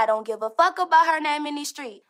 I don't give a fuck about her name in these streets.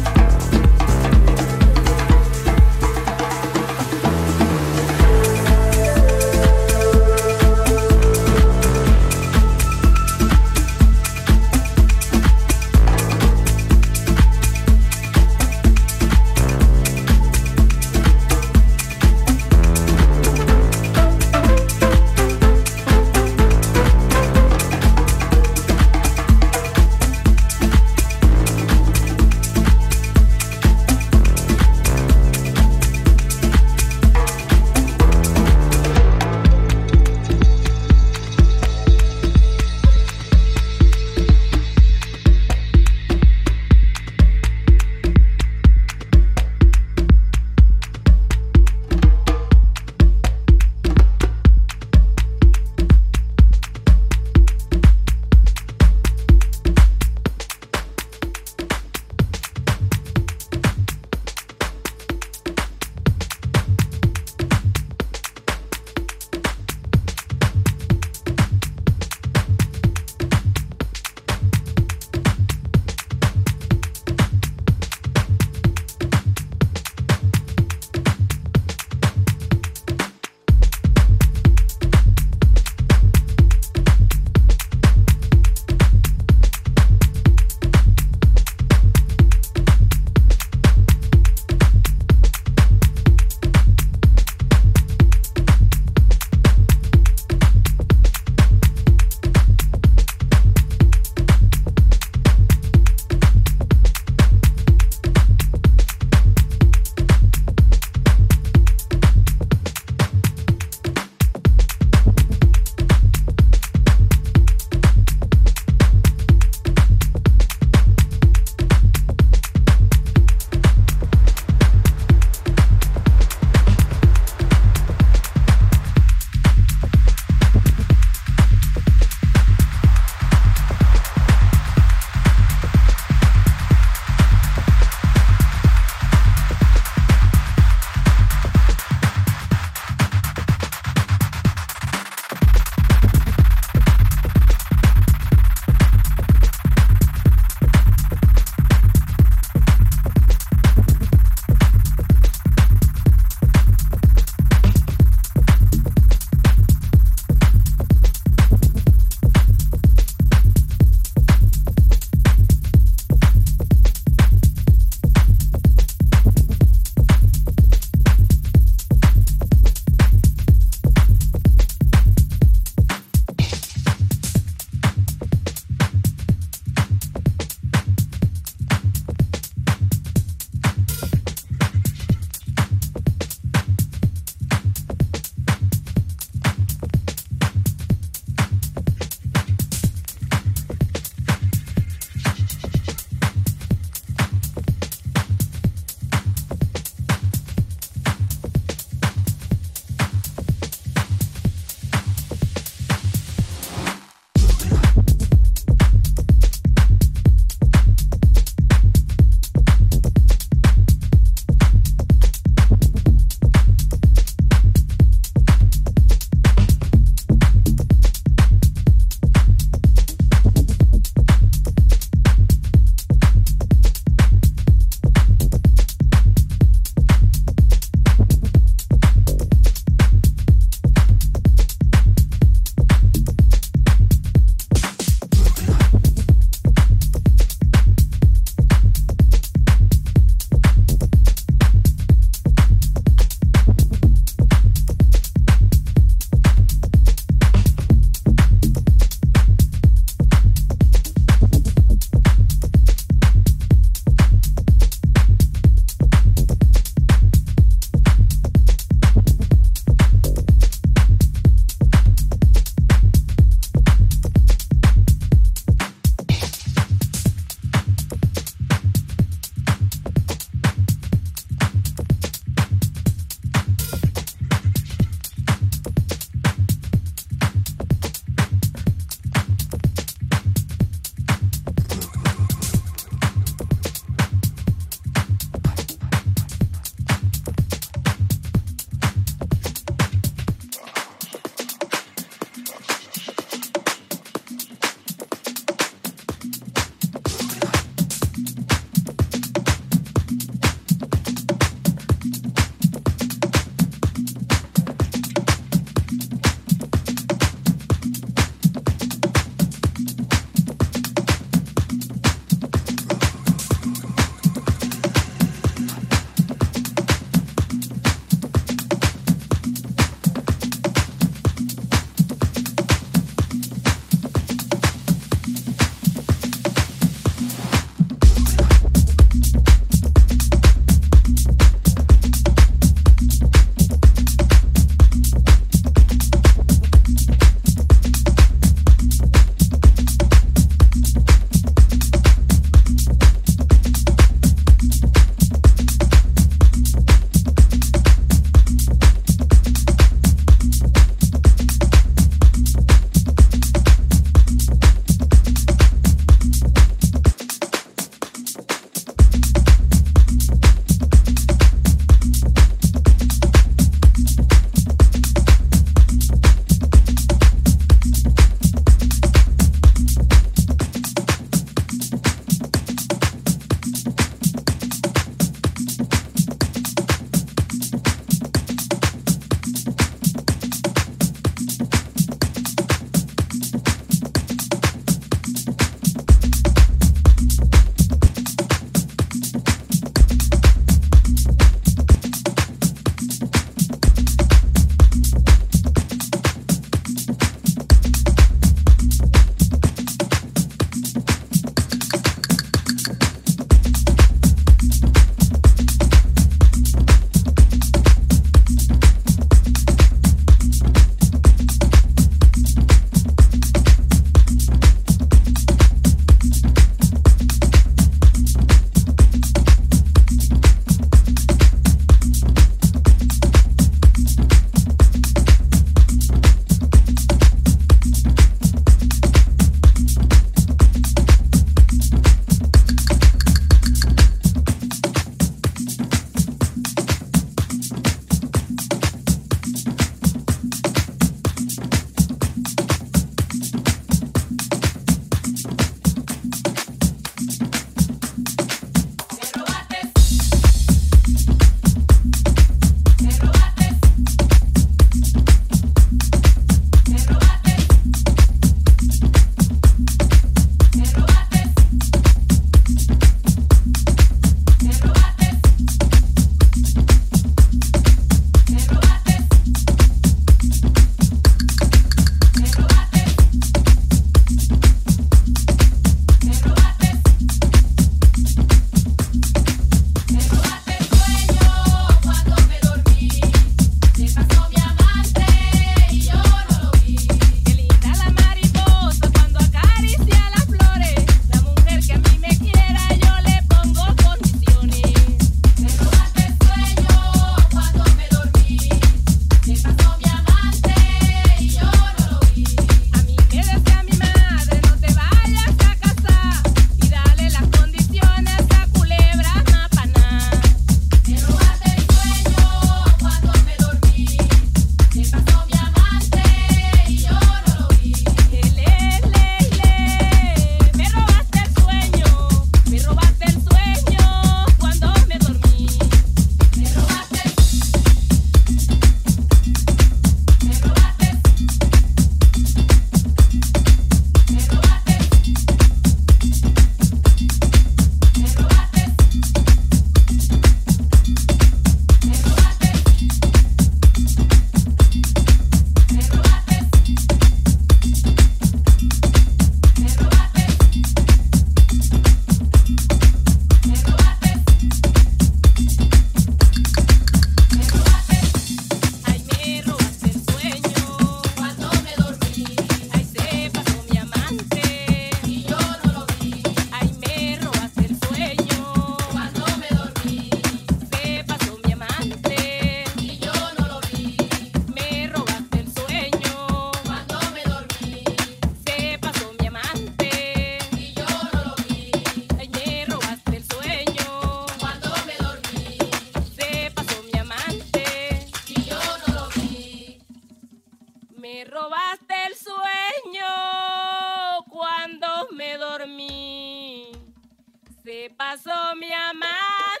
Pasó mi amante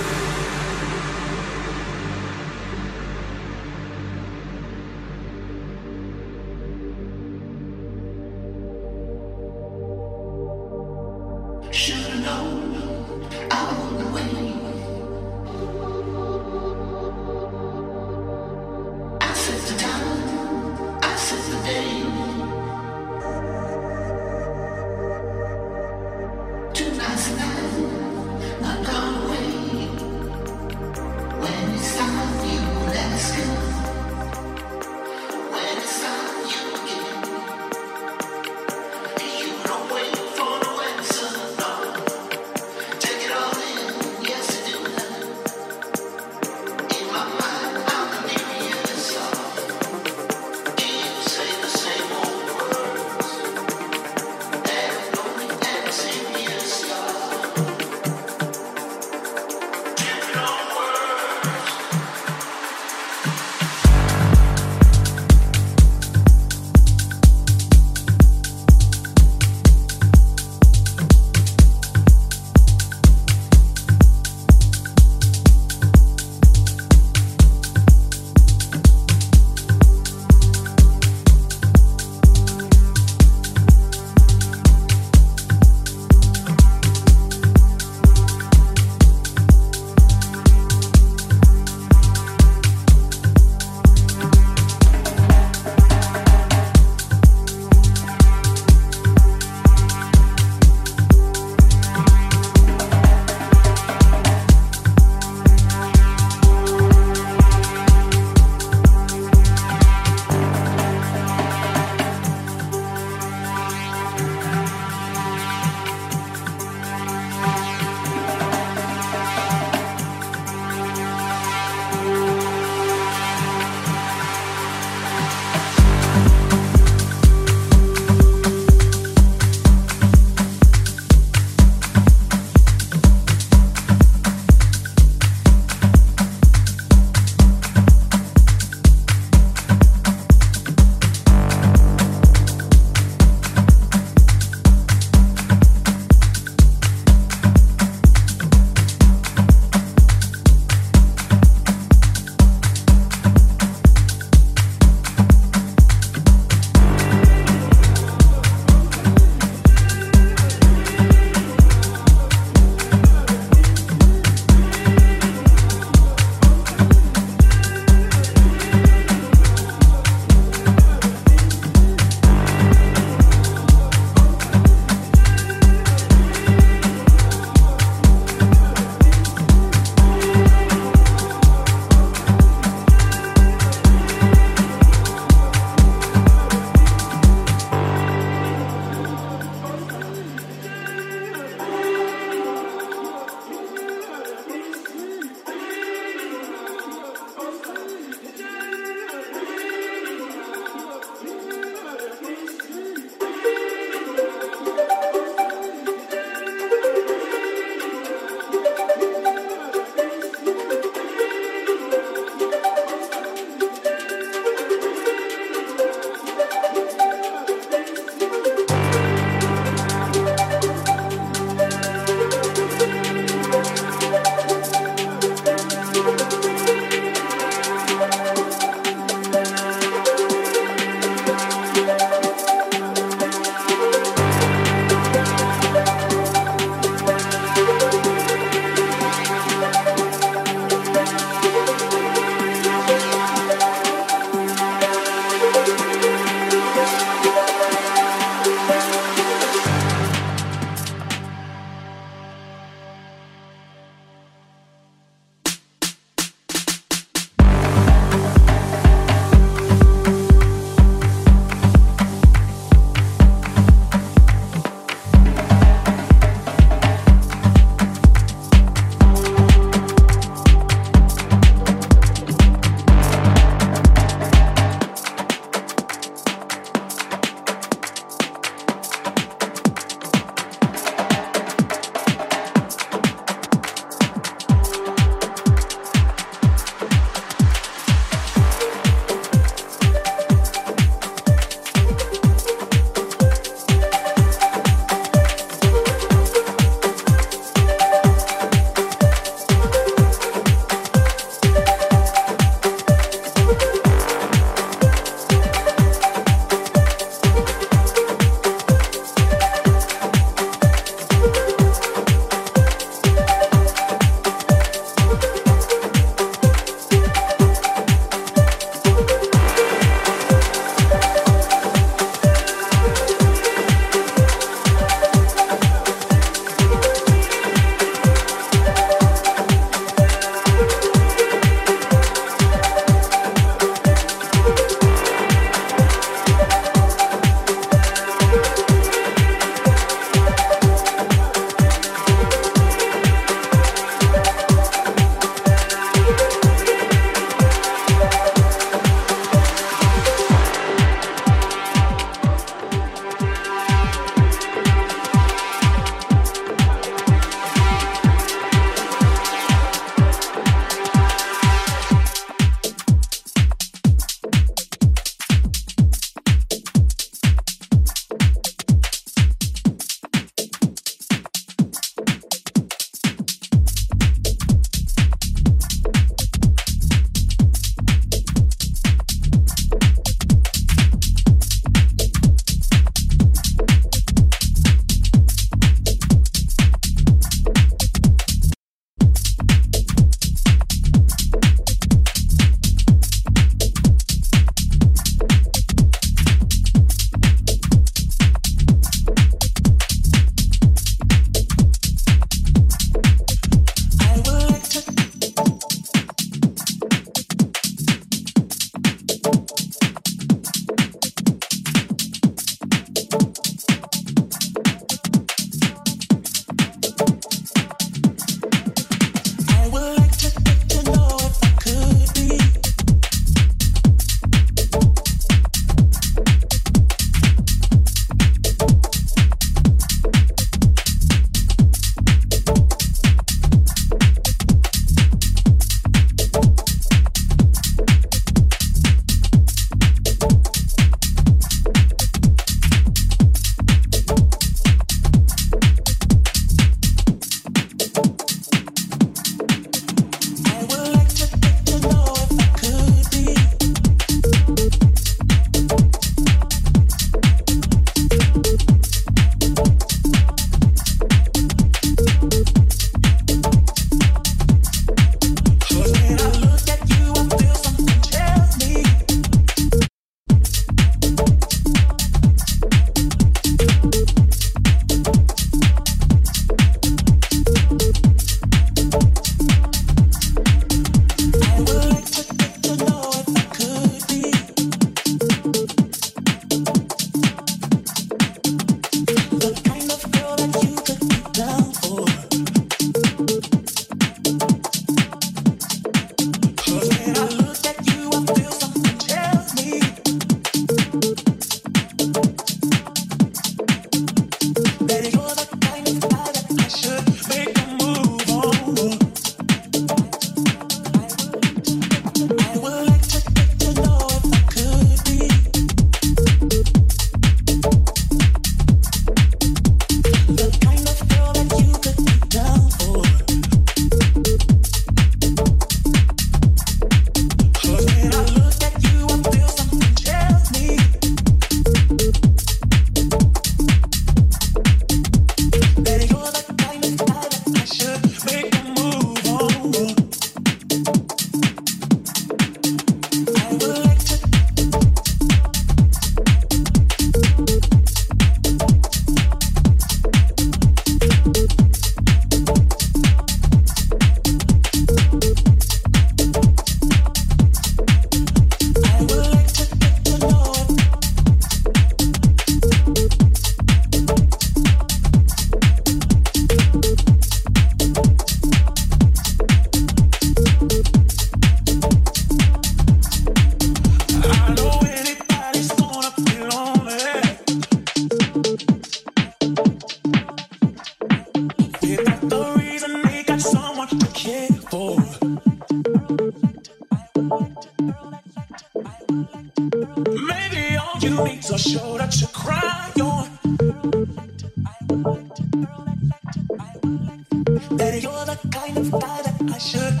should